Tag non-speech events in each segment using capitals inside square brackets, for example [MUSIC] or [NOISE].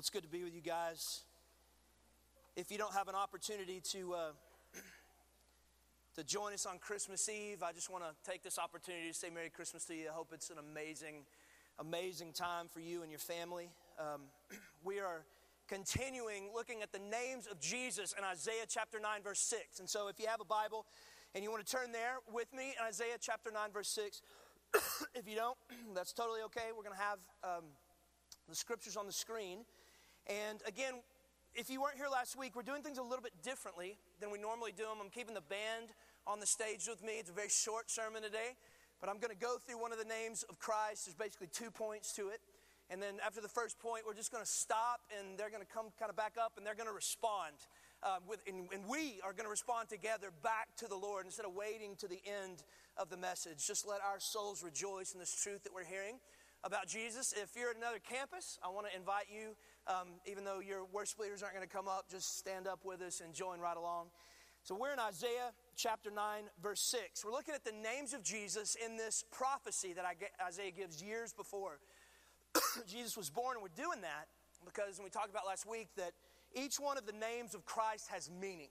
Well, it's good to be with you guys. If you don't have an opportunity to uh, to join us on Christmas Eve, I just want to take this opportunity to say Merry Christmas to you. I hope it's an amazing, amazing time for you and your family. Um, [CLEARS THROAT] we are continuing looking at the names of Jesus in Isaiah chapter 9, verse 6. And so, if you have a Bible and you want to turn there with me in Isaiah chapter 9, verse 6, [CLEARS THROAT] if you don't, [CLEARS THROAT] that's totally okay. We're going to have um, the scriptures on the screen. And again, if you weren't here last week, we're doing things a little bit differently than we normally do them. I'm keeping the band on the stage with me. It's a very short sermon today, but I'm going to go through one of the names of Christ. There's basically two points to it. And then after the first point, we're just going to stop and they're going to come kind of back up and they're going to respond. Um, with, and, and we are going to respond together back to the Lord instead of waiting to the end of the message. Just let our souls rejoice in this truth that we're hearing about Jesus. If you're at another campus, I want to invite you, um, even though your worship leaders aren't going to come up, just stand up with us and join right along. So we're in Isaiah chapter 9, verse 6. We're looking at the names of Jesus in this prophecy that Isaiah gives years before [COUGHS] Jesus was born. And we're doing that because, and we talked about last week, that each one of the names of Christ has meaning.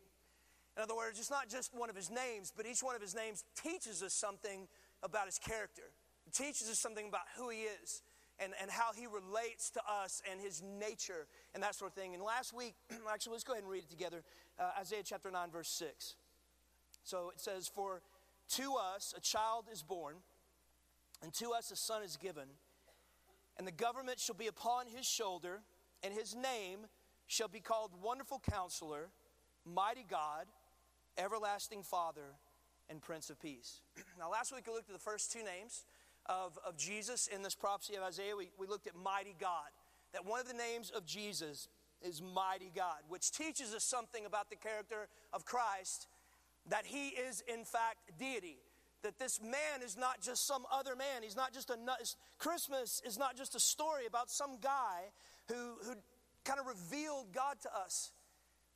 In other words, it's not just one of his names, but each one of his names teaches us something about his character. It teaches us something about who he is and, and how he relates to us and his nature and that sort of thing. And last week, [CLEARS THROAT] actually, let's go ahead and read it together uh, Isaiah chapter 9, verse 6. So it says, For to us a child is born, and to us a son is given, and the government shall be upon his shoulder, and his name shall be called Wonderful Counselor, Mighty God, Everlasting Father, and Prince of Peace. [CLEARS THROAT] now, last week we looked at the first two names of, of Jesus in this prophecy of Isaiah, we, we looked at mighty God. That one of the names of Jesus is mighty God, which teaches us something about the character of Christ, that he is in fact deity. That this man is not just some other man. He's not just a. Christmas is not just a story about some guy who, who kind of revealed God to us.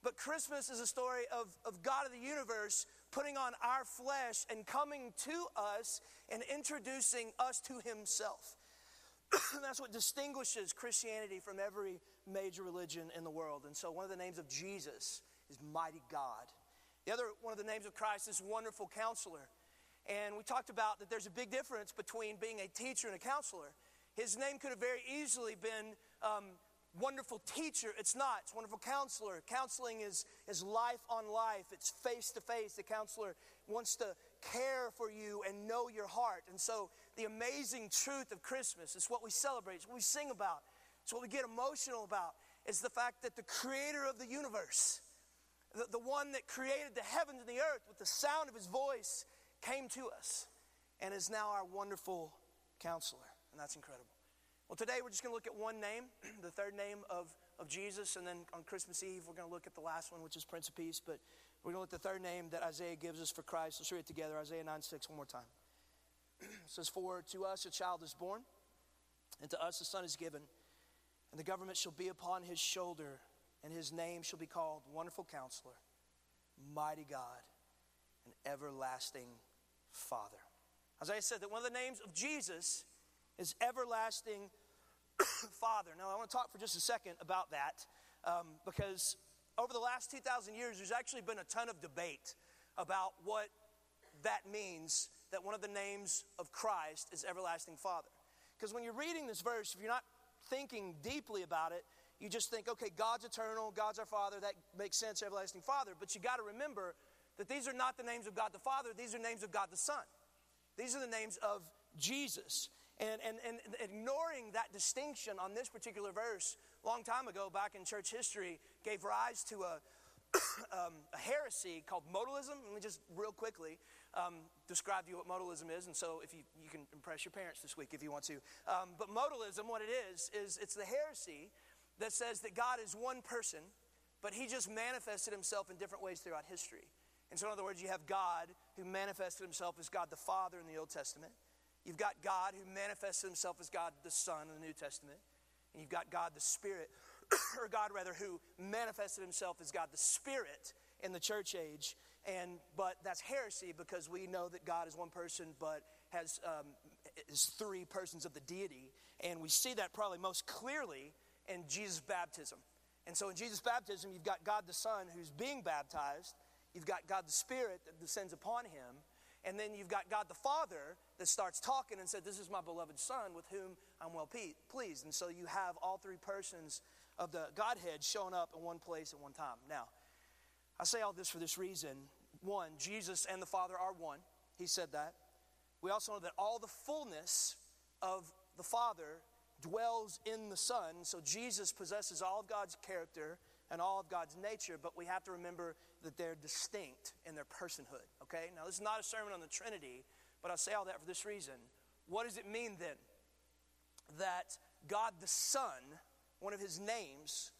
But Christmas is a story of, of God of the universe putting on our flesh and coming to us and introducing us to Himself. [CLEARS THROAT] That's what distinguishes Christianity from every major religion in the world. And so, one of the names of Jesus is Mighty God. The other one of the names of Christ is Wonderful Counselor. And we talked about that there's a big difference between being a teacher and a counselor. His name could have very easily been um, wonderful teacher. It's not. It's wonderful counselor. Counseling is, is life on life, it's face to face. The counselor wants to care for you and know your heart. And so, the amazing truth of Christmas is what we celebrate, it's what we sing about, it's what we get emotional about, is the fact that the creator of the universe, the, the one that created the heavens and the earth with the sound of his voice, came to us and is now our wonderful counselor. And that's incredible. Well, today we're just going to look at one name, [CLEARS THROAT] the third name of, of Jesus, and then on Christmas Eve we're going to look at the last one, which is Prince of Peace. But we're going to look at the third name that Isaiah gives us for Christ. Let's read it together Isaiah 9 6 one more time. [CLEARS THROAT] it says, For to us a child is born, and to us a son is given, and the government shall be upon his shoulder, and his name shall be called Wonderful Counselor, Mighty God, and Everlasting Father. Isaiah said that one of the names of Jesus is Everlasting [COUGHS] Father. Now, I want to talk for just a second about that um, because over the last 2,000 years, there's actually been a ton of debate about what that means that one of the names of Christ is Everlasting Father. Because when you're reading this verse, if you're not thinking deeply about it, you just think, okay, God's eternal, God's our Father, that makes sense, Everlasting Father. But you got to remember that these are not the names of God the Father, these are names of God the Son. These are the names of Jesus. And, and, and ignoring that distinction on this particular verse, long time ago, back in church history, gave rise to a, [COUGHS] um, a heresy called modalism. Let me just real quickly um, describe to you what modalism is. And so, if you, you can impress your parents this week if you want to. Um, but modalism, what it is, is it's the heresy that says that God is one person, but he just manifested himself in different ways throughout history. And so, in other words, you have God who manifested himself as God the Father in the Old Testament. You've got God who manifested himself as God the Son in the New Testament. And you've got God the Spirit, [CLEARS THROAT] or God rather, who manifested himself as God the Spirit in the church age. And but that's heresy because we know that God is one person, but has um, is three persons of the deity, and we see that probably most clearly in Jesus' baptism. And so in Jesus' baptism, you've got God the Son who's being baptized, you've got God the Spirit that descends upon him, and then you've got God the Father that starts talking and said, This is my beloved Son with whom I'm well pleased. And so you have all three persons of the Godhead showing up in one place at one time. Now, I say all this for this reason. One, Jesus and the Father are one. He said that. We also know that all the fullness of the Father dwells in the Son. So Jesus possesses all of God's character and all of God's nature, but we have to remember that they're distinct in their personhood. Okay? Now, this is not a sermon on the Trinity, but I say all that for this reason. What does it mean then that God the Son, one of his names,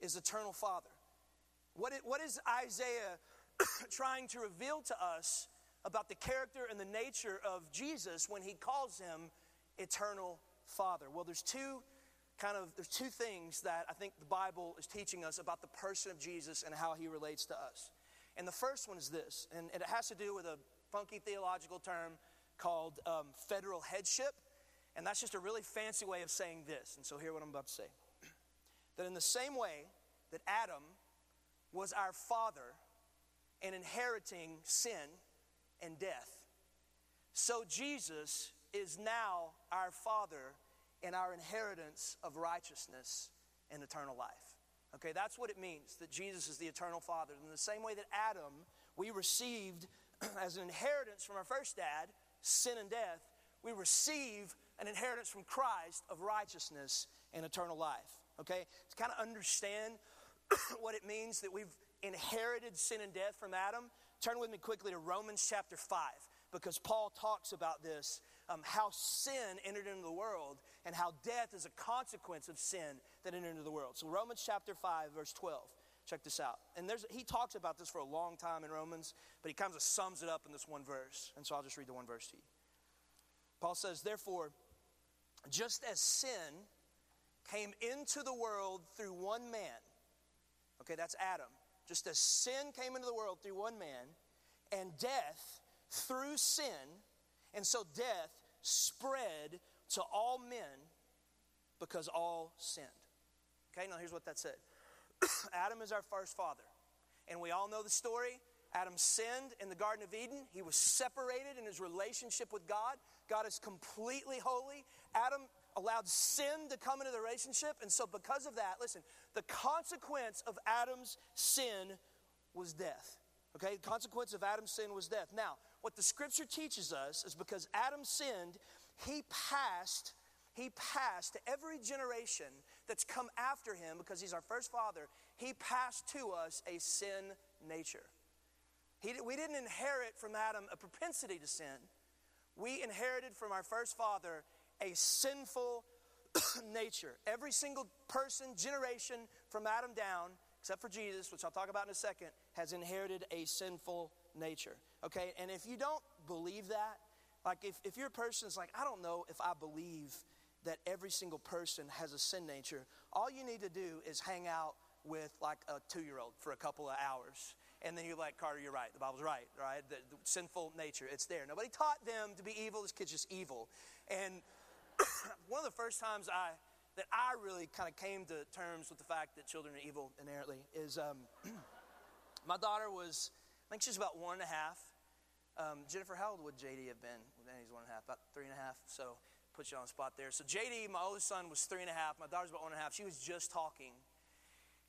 is Eternal Father? What, what is Isaiah [COUGHS] trying to reveal to us about the character and the nature of Jesus when he calls him Eternal Father? Well, there's two kind of there's two things that I think the Bible is teaching us about the person of Jesus and how he relates to us. And the first one is this, and it has to do with a funky theological term called um, federal headship. And that's just a really fancy way of saying this. And so, hear what I'm about to say. [CLEARS THROAT] that in the same way that Adam was our father and inheriting sin and death, so Jesus is now our father and our inheritance of righteousness and eternal life. Okay, that's what it means that Jesus is the eternal father. In the same way that Adam, we received [CLEARS THROAT] as an inheritance from our first dad sin and death, we receive an inheritance from Christ of righteousness and eternal life. Okay? To kind of understand [COUGHS] what it means that we've inherited sin and death from Adam, turn with me quickly to Romans chapter 5 because Paul talks about this um, how sin entered into the world and how death is a consequence of sin that entered into the world. So, Romans chapter 5, verse 12. Check this out. And there's, he talks about this for a long time in Romans, but he kind of sums it up in this one verse. And so I'll just read the one verse to you. Paul says, Therefore, just as sin came into the world through one man, okay, that's Adam. Just as sin came into the world through one man, and death through sin, and so death spread to all men because all sinned. Okay, now here's what that said [COUGHS] Adam is our first father. And we all know the story. Adam sinned in the Garden of Eden. He was separated in his relationship with God. God is completely holy. Adam allowed sin to come into the relationship. And so, because of that, listen, the consequence of Adam's sin was death. Okay, the consequence of Adam's sin was death. Now, what the scripture teaches us is because Adam sinned, he passed he passed to every generation that's come after him because he's our first father, he passed to us a sin nature. He, we didn't inherit from Adam a propensity to sin. We inherited from our first father a sinful [COUGHS] nature. Every single person, generation from Adam down, except for Jesus, which I'll talk about in a second, has inherited a sinful nature. Okay? And if you don't believe that, like if, if you're a person that's like, I don't know if I believe that every single person has a sin nature. All you need to do is hang out with like a two year old for a couple of hours. And then you're like, Carter, you're right. The Bible's right, right? The, the sinful nature, it's there. Nobody taught them to be evil. This kid's just evil. And [COUGHS] one of the first times I, that I really kind of came to terms with the fact that children are evil inherently is um, [CLEARS THROAT] my daughter was, I think she's about one and a half. Um, Jennifer, how old would JD have been when he's one and a half? About three and a half. So put you on the spot there. So JD, my oldest son, was three and a half. My daughter's about one and a half. She was just talking.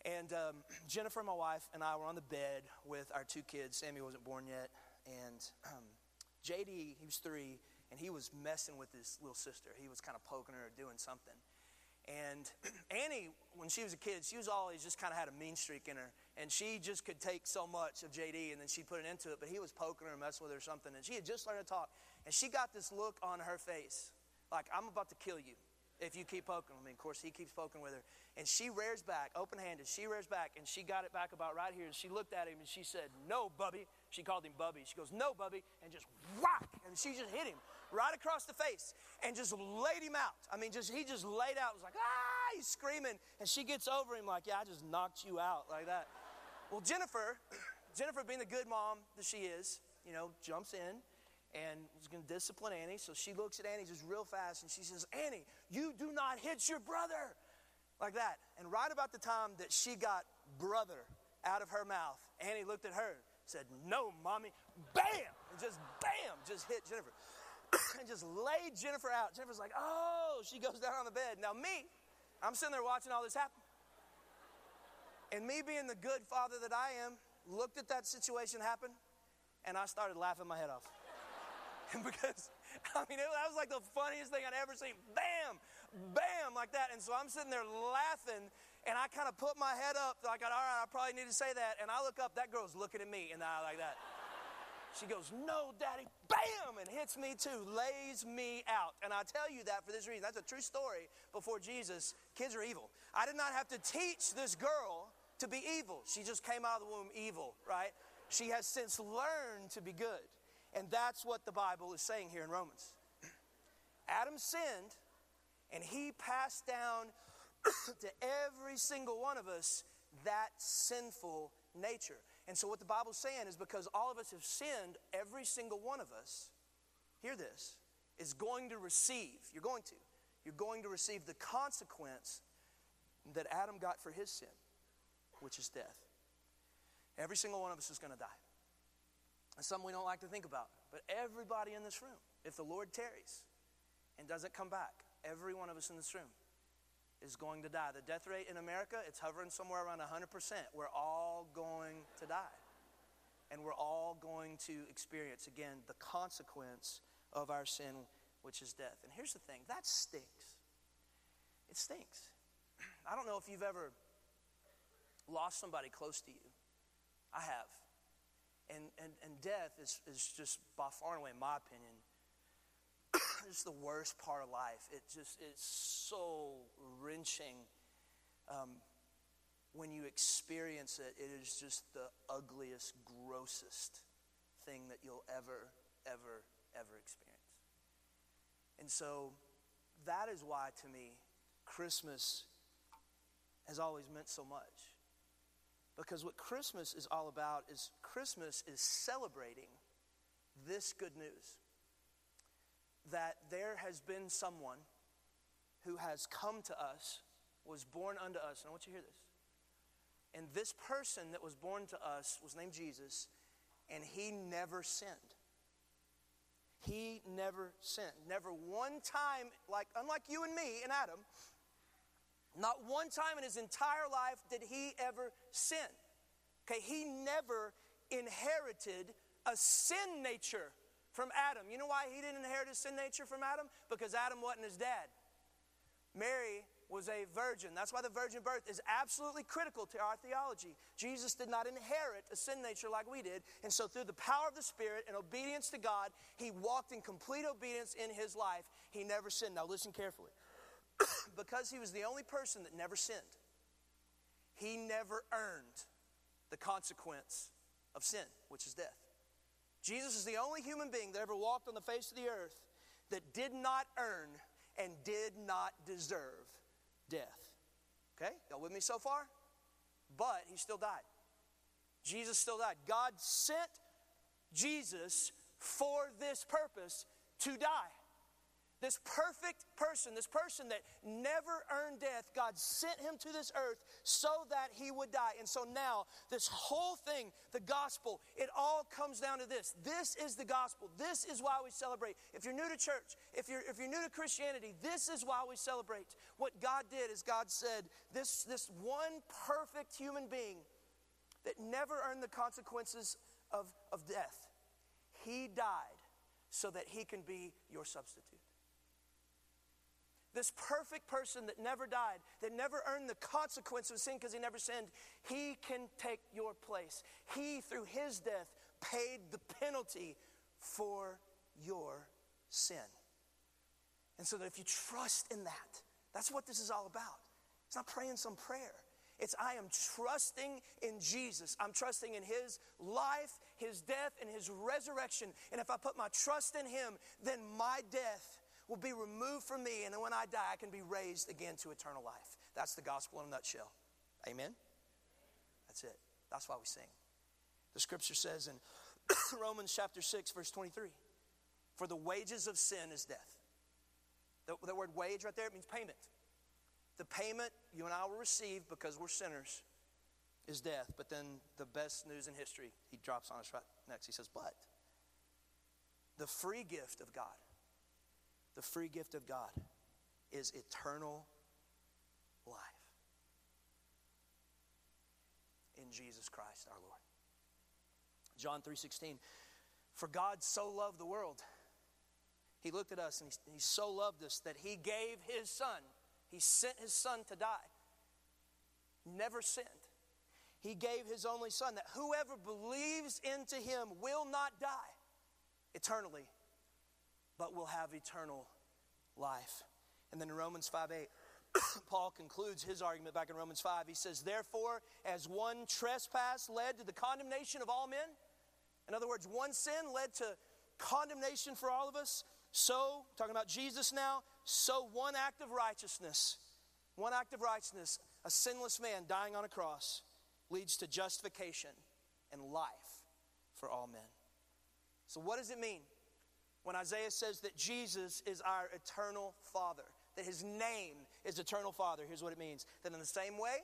And um, Jennifer, my wife, and I were on the bed with our two kids. Sammy wasn't born yet. And um, JD, he was three, and he was messing with his little sister. He was kind of poking her or doing something. And [CLEARS THROAT] Annie, when she was a kid, she was always just kind of had a mean streak in her. And she just could take so much of JD and then she'd put it into it. But he was poking her, messing with her something. And she had just learned to talk. And she got this look on her face like, I'm about to kill you if you keep poking with me. Of course, he keeps poking with her. And she rears back, open handed. She rears back, and she got it back about right here. And she looked at him and she said, No, Bubby. She called him Bubby. She goes, No, Bubby. And just whack. And she just hit him right across the face and just laid him out. I mean, just he just laid out. Was like, ah, he's screaming. And she gets over him like, Yeah, I just knocked you out like that. Well, Jennifer, [CLEARS THROAT] Jennifer being the good mom that she is, you know, jumps in and was going to discipline Annie. So she looks at Annie just real fast and she says, Annie, you do not hit your brother. like that. And right about the time that she got brother out of her mouth, Annie looked at her, said, No, mommy. Bam! And just bam, just hit Jennifer. [COUGHS] and just laid Jennifer out. Jennifer's like, Oh, she goes down on the bed. Now, me, I'm sitting there watching all this happen. And me being the good father that I am, looked at that situation happen, and I started laughing my head off. [LAUGHS] because, I mean, it, that was like the funniest thing I'd ever seen. Bam, bam, like that. And so I'm sitting there laughing, and I kind of put my head up, like, all right, I probably need to say that. And I look up, that girl's looking at me in the eye like that. She goes, No, daddy, bam, and hits me too, lays me out. And I tell you that for this reason. That's a true story before Jesus. Kids are evil. I did not have to teach this girl to be evil. She just came out of the womb evil, right? She has since learned to be good. And that's what the Bible is saying here in Romans. Adam sinned, and he passed down [COUGHS] to every single one of us that sinful nature. And so, what the Bible's saying is because all of us have sinned, every single one of us, hear this, is going to receive, you're going to, you're going to receive the consequence that Adam got for his sin, which is death. Every single one of us is going to die. It's something we don't like to think about. But everybody in this room, if the Lord tarries and doesn't come back, every one of us in this room is going to die. The death rate in America, it's hovering somewhere around 100%. We're all going to die. And we're all going to experience, again, the consequence of our sin, which is death. And here's the thing that stinks. It stinks. [CLEARS THROAT] I don't know if you've ever lost somebody close to you. I have. And, and, and death is, is just by far and away, in my opinion, [CLEARS THROAT] just the worst part of life. It just it's so wrenching. Um, when you experience it, it is just the ugliest, grossest thing that you'll ever, ever, ever experience. And so that is why, to me, Christmas has always meant so much. Because what Christmas is all about is Christmas is celebrating this good news that there has been someone who has come to us, was born unto us. And I want you to hear this. And this person that was born to us was named Jesus, and he never sinned. He never sinned. Never one time, like unlike you and me and Adam, not one time in his entire life did he ever sin. Okay, he never inherited a sin nature from Adam. You know why he didn't inherit a sin nature from Adam? Because Adam wasn't his dad. Mary was a virgin. That's why the virgin birth is absolutely critical to our theology. Jesus did not inherit a sin nature like we did. And so, through the power of the Spirit and obedience to God, he walked in complete obedience in his life. He never sinned. Now, listen carefully. Because he was the only person that never sinned, he never earned the consequence of sin, which is death. Jesus is the only human being that ever walked on the face of the earth that did not earn and did not deserve death. Okay? Y'all with me so far? But he still died. Jesus still died. God sent Jesus for this purpose to die. This perfect person, this person that never earned death, God sent him to this earth so that he would die. And so now, this whole thing, the gospel, it all comes down to this. This is the gospel. This is why we celebrate. If you're new to church, if you're, if you're new to Christianity, this is why we celebrate. What God did is God said, this, this one perfect human being that never earned the consequences of, of death, he died so that he can be your substitute. This perfect person that never died, that never earned the consequence of sin because he never sinned, he can take your place. He, through his death, paid the penalty for your sin. And so that if you trust in that, that's what this is all about. It's not praying some prayer. It's I am trusting in Jesus. I'm trusting in His life, His death, and His resurrection. And if I put my trust in Him, then my death will be removed from me, and then when I die, I can be raised again to eternal life. That's the gospel in a nutshell. Amen? That's it. That's why we sing. The scripture says in [COUGHS] Romans chapter 6, verse 23 For the wages of sin is death. The, the word wage right there, it means payment. The payment you and I will receive because we're sinners is death. But then the best news in history, he drops on us right next. He says, But the free gift of God, the free gift of God is eternal life in Jesus Christ our Lord. John 3:16 For God so loved the world he looked at us and he, he so loved us that he gave his son he sent his son to die. Never sinned. He gave his only son that whoever believes into him will not die eternally but will have eternal life and then in Romans 5 8 [COUGHS] Paul concludes his argument back in Romans 5. He says, Therefore, as one trespass led to the condemnation of all men, in other words, one sin led to condemnation for all of us, so, talking about Jesus now, so one act of righteousness, one act of righteousness, a sinless man dying on a cross, leads to justification and life for all men. So, what does it mean when Isaiah says that Jesus is our eternal Father? that his name is eternal father here's what it means. That in the same way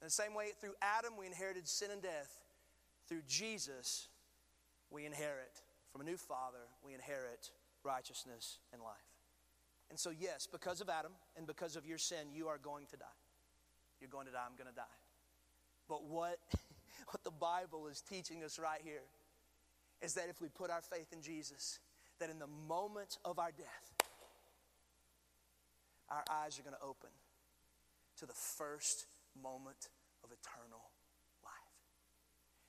in the same way through adam we inherited sin and death through jesus we inherit from a new father we inherit righteousness and life. And so yes because of adam and because of your sin you are going to die. You're going to die i'm going to die. But what [LAUGHS] what the bible is teaching us right here is that if we put our faith in jesus that in the moment of our death our eyes are going to open to the first moment of eternal life.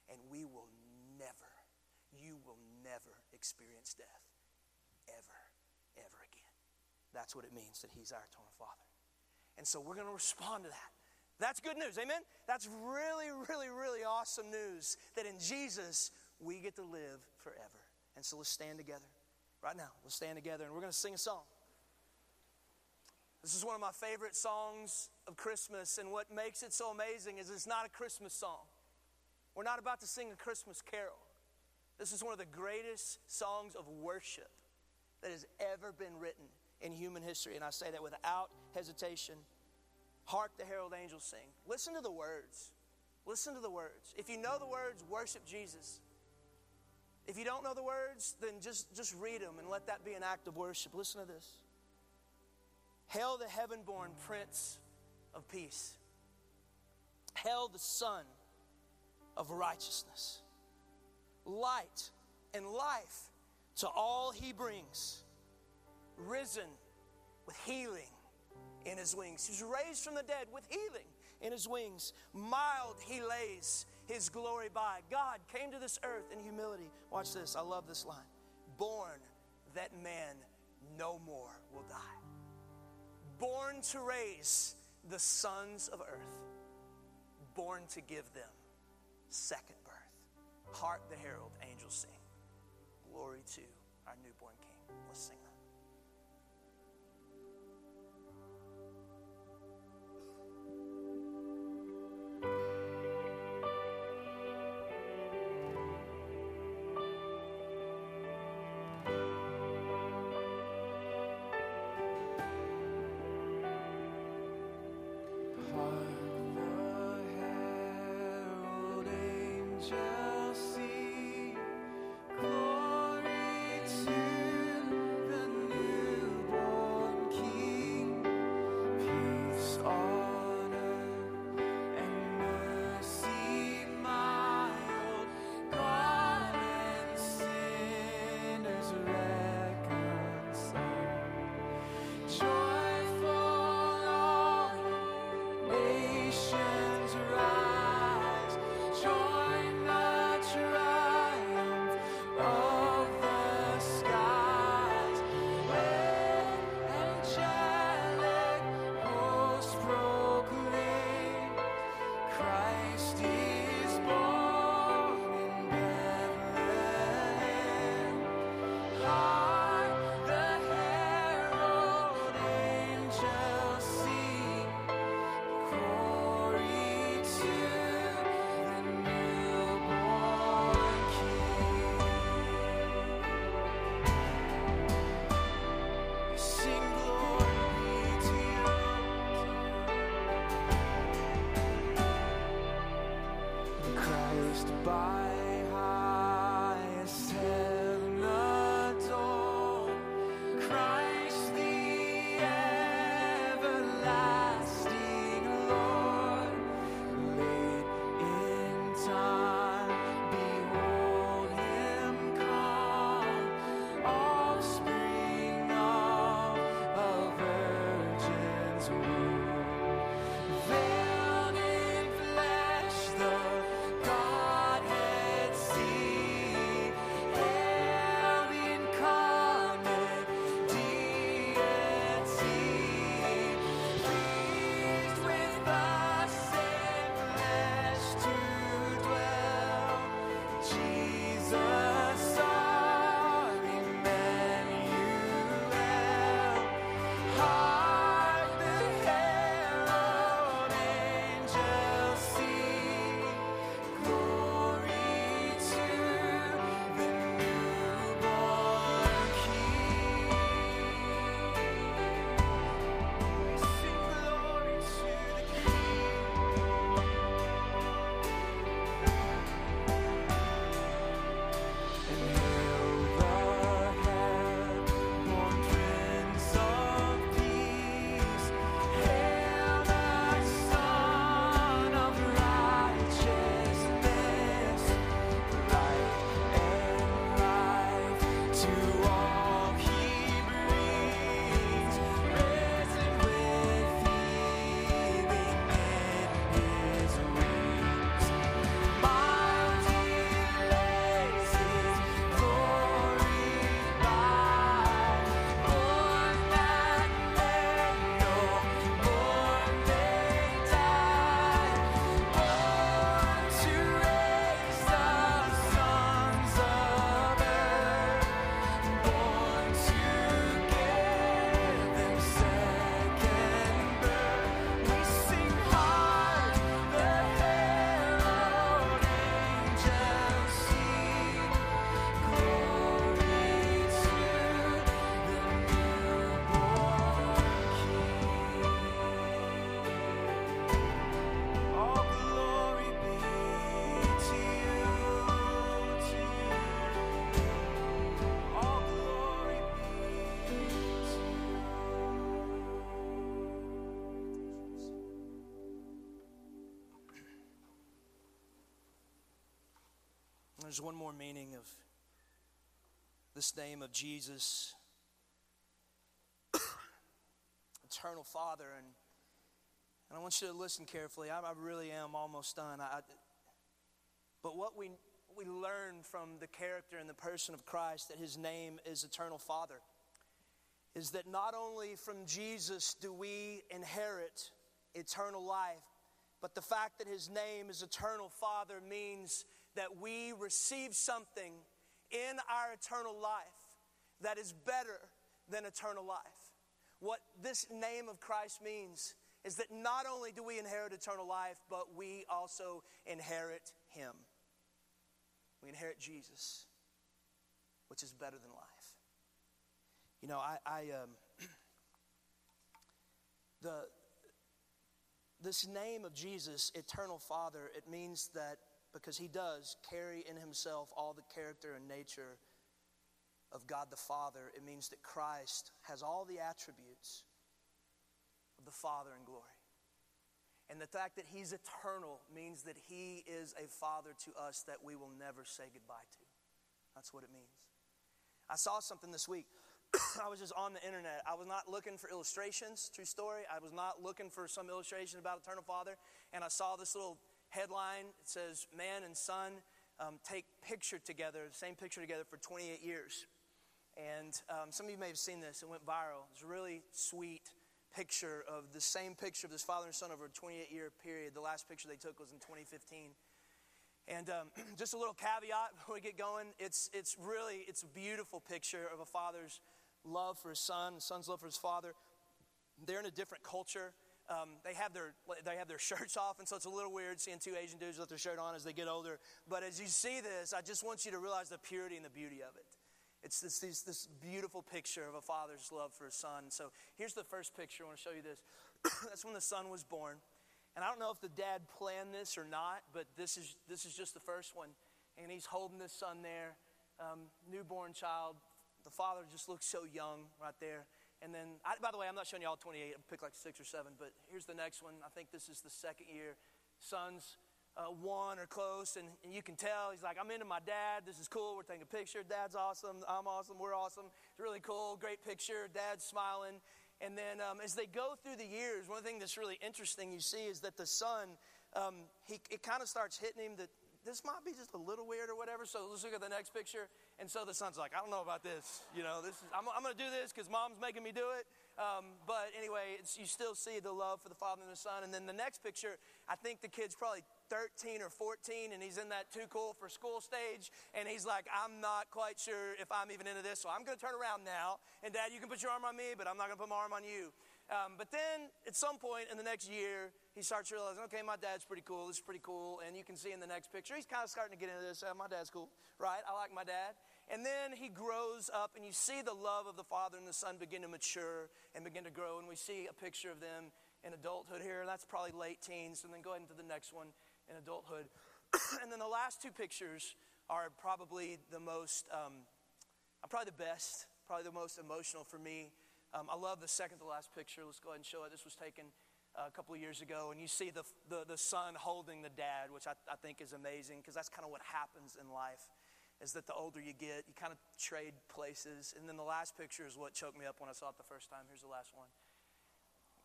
And we will never, you will never experience death ever, ever again. That's what it means that He's our eternal Father. And so we're going to respond to that. That's good news, amen? That's really, really, really awesome news that in Jesus we get to live forever. And so let's stand together right now. Let's stand together and we're going to sing a song. This is one of my favorite songs of Christmas, and what makes it so amazing is it's not a Christmas song. We're not about to sing a Christmas carol. This is one of the greatest songs of worship that has ever been written in human history, and I say that without hesitation. Hark the herald angels sing. Listen to the words. Listen to the words. If you know the words, worship Jesus. If you don't know the words, then just, just read them and let that be an act of worship. Listen to this. Hail the heaven born Prince of Peace. Hail the Sun of righteousness. Light and life to all he brings. Risen with healing in his wings. He's raised from the dead with healing in his wings. Mild he lays his glory by. God came to this earth in humility. Watch this. I love this line. Born that man no more will die born to raise the sons of earth, born to give them second birth. Hark the herald angels sing. Glory to our newborn King. Let's sing. There's one more meaning of this name of Jesus, [COUGHS] Eternal Father. And, and I want you to listen carefully. I, I really am almost done. I, but what we, we learn from the character and the person of Christ, that his name is Eternal Father, is that not only from Jesus do we inherit eternal life, but the fact that his name is Eternal Father means that we receive something in our eternal life that is better than eternal life. What this name of Christ means is that not only do we inherit eternal life, but we also inherit Him. We inherit Jesus, which is better than life. You know, I, I um, [CLEARS THROAT] the this name of Jesus, Eternal Father, it means that because he does carry in himself all the character and nature of God the Father. It means that Christ has all the attributes of the Father in glory. And the fact that he's eternal means that he is a father to us that we will never say goodbye to. That's what it means. I saw something this week. [CLEARS THROAT] I was just on the internet. I was not looking for illustrations, true story. I was not looking for some illustration about Eternal Father. And I saw this little headline. It says, Man and son um, take picture together, the same picture together for 28 years. And um, some of you may have seen this. It went viral. It's a really sweet picture of the same picture of this father and son over a 28 year period. The last picture they took was in 2015. And um, [CLEARS THROAT] just a little caveat [LAUGHS] before we get going. It's, it's really, it's a beautiful picture of a father's love for his son, son's love for his father. They're in a different culture um, they have their they have their shirts [LAUGHS] off, and so it's a little weird seeing two Asian dudes with their shirt on as they get older. But as you see this, I just want you to realize the purity and the beauty of it. It's this, this, this beautiful picture of a father's love for his son. So here's the first picture. I want to show you this. [COUGHS] That's when the son was born. And I don't know if the dad planned this or not, but this is, this is just the first one. And he's holding this son there, um, newborn child. The father just looks so young right there. And then, I, by the way, I'm not showing you all 28. I picked like six or seven, but here's the next one. I think this is the second year. Son's uh, one or close, and, and, you can tell he's like, I'm into my dad. This is cool. We're taking a picture. Dad's awesome. I'm awesome. We're awesome. It's really cool. Great picture. Dad's smiling. And then um, as they go through the years, one thing that's really interesting you see is that the son, um, he, it kind of starts hitting him that this might be just a little weird or whatever. So let's look at the next picture. And so the son's like, I don't know about this. You know, this is, I'm, I'm going to do this because mom's making me do it. Um, but anyway, you still see the love for the father and the son. And then the next picture, I think the kid's probably 13 or 14 and he's in that too cool for school stage. And he's like, I'm not quite sure if I'm even into this. So I'm going to turn around now. And dad, you can put your arm on me, but I'm not going to put my arm on you. Um, but then at some point in the next year, he starts realizing, okay, my dad's pretty cool. This is pretty cool. And you can see in the next picture, he's kind of starting to get into this. Uh, my dad's cool, right? I like my dad. And then he grows up, and you see the love of the father and the son begin to mature and begin to grow. And we see a picture of them in adulthood here. That's probably late teens. And then go ahead into the next one in adulthood. [CLEARS THROAT] and then the last two pictures are probably the most, um, probably the best, probably the most emotional for me. Um, I love the second to last picture. Let's go ahead and show it. This was taken uh, a couple of years ago, and you see the, the, the son holding the dad, which I, I think is amazing because that's kind of what happens in life is that the older you get, you kind of trade places. And then the last picture is what choked me up when I saw it the first time. Here's the last one.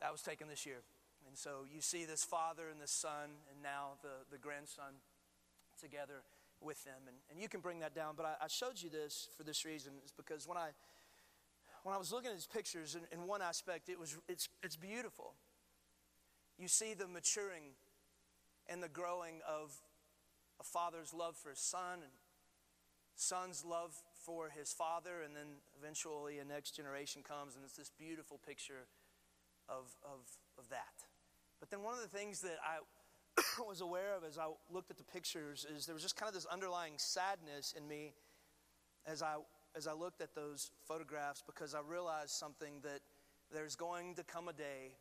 That was taken this year. And so you see this father and this son, and now the, the grandson together with them. And, and you can bring that down. But I, I showed you this for this reason, is because when I when I was looking at these pictures, in, in one aspect, it was it's it's beautiful. You see the maturing and the growing of a father's love for his son and son's love for his father, and then eventually a next generation comes, and it's this beautiful picture of, of, of that. But then one of the things that I [COUGHS] was aware of as I looked at the pictures is there was just kind of this underlying sadness in me as I, as I looked at those photographs because I realized something that there's going to come a day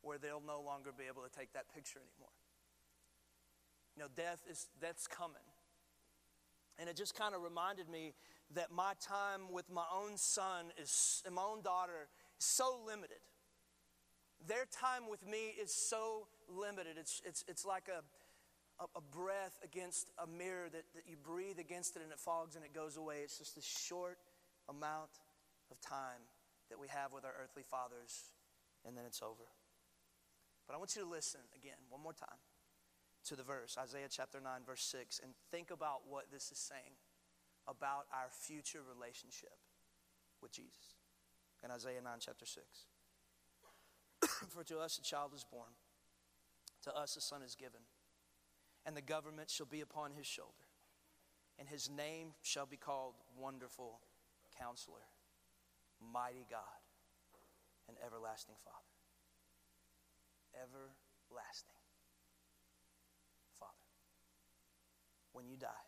where they'll no longer be able to take that picture anymore. You know, death is death's coming. And it just kind of reminded me that my time with my own son is, and my own daughter is so limited. Their time with me is so limited. It's, it's, it's like a, a, a breath against a mirror that, that you breathe against it and it fogs and it goes away. It's just a short amount of time that we have with our earthly fathers, and then it's over. But I want you to listen again, one more time to the verse, Isaiah chapter 9, verse 6, and think about what this is saying about our future relationship with Jesus. In Isaiah 9, chapter 6. [COUGHS] For to us a child is born, to us a son is given, and the government shall be upon his shoulder, and his name shall be called Wonderful Counselor, Mighty God, and Everlasting Father. Everlasting. Father. When you die.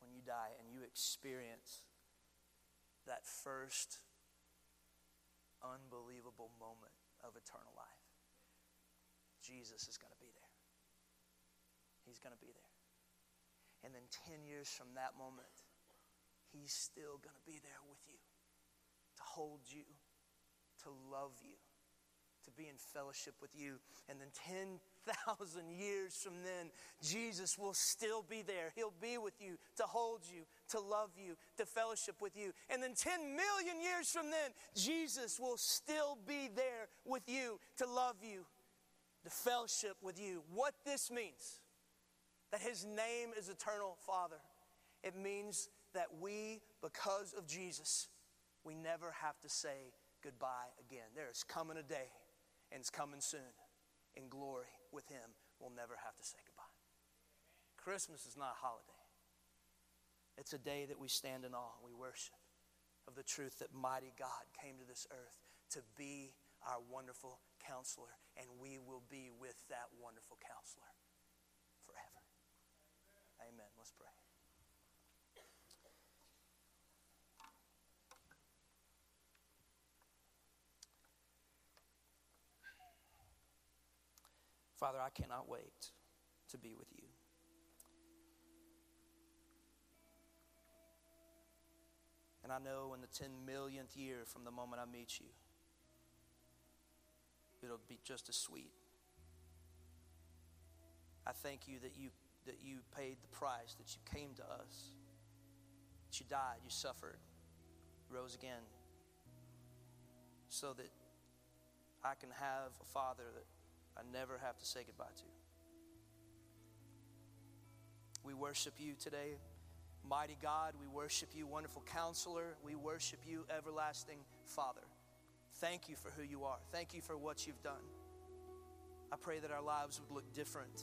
When you die and you experience that first unbelievable moment of eternal life, Jesus is going to be. He's going to be there. And then 10 years from that moment, He's still going to be there with you to hold you, to love you to be in fellowship with you. And then 10,000 [LAUGHS] years from then, Jesus will still be there. He'll be with you to hold you, to love you, to fellowship with you. And then 10 million years from then, Jesus will still be there with you to love you, to fellowship with you. What this means, that his name is Eternal Father, it means that we, because of Jesus, we never have to say goodbye again. There is coming a day and it's coming soon. In glory with Him, we'll never have to say goodbye. Christmas is not a holiday, it's a day that we stand in awe and we worship of the truth that mighty God came to this earth to be our wonderful counselor, and we will be with that wonderful counselor. Let's pray. Father, I cannot wait to be with you. And I know in the 10 millionth year from the moment I meet you, it'll be just as sweet. I thank you that you, that you paid the price, that you came to us, that you died, you suffered, rose again, so that I can have a father that I never have to say goodbye to. We worship you today. Mighty God, we worship you, wonderful counselor. We worship you, everlasting Father. Thank you for who you are. Thank you for what you've done. I pray that our lives would look different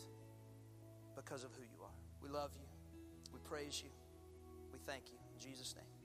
because of who you are. We love you. We praise you. We thank you. In Jesus' name.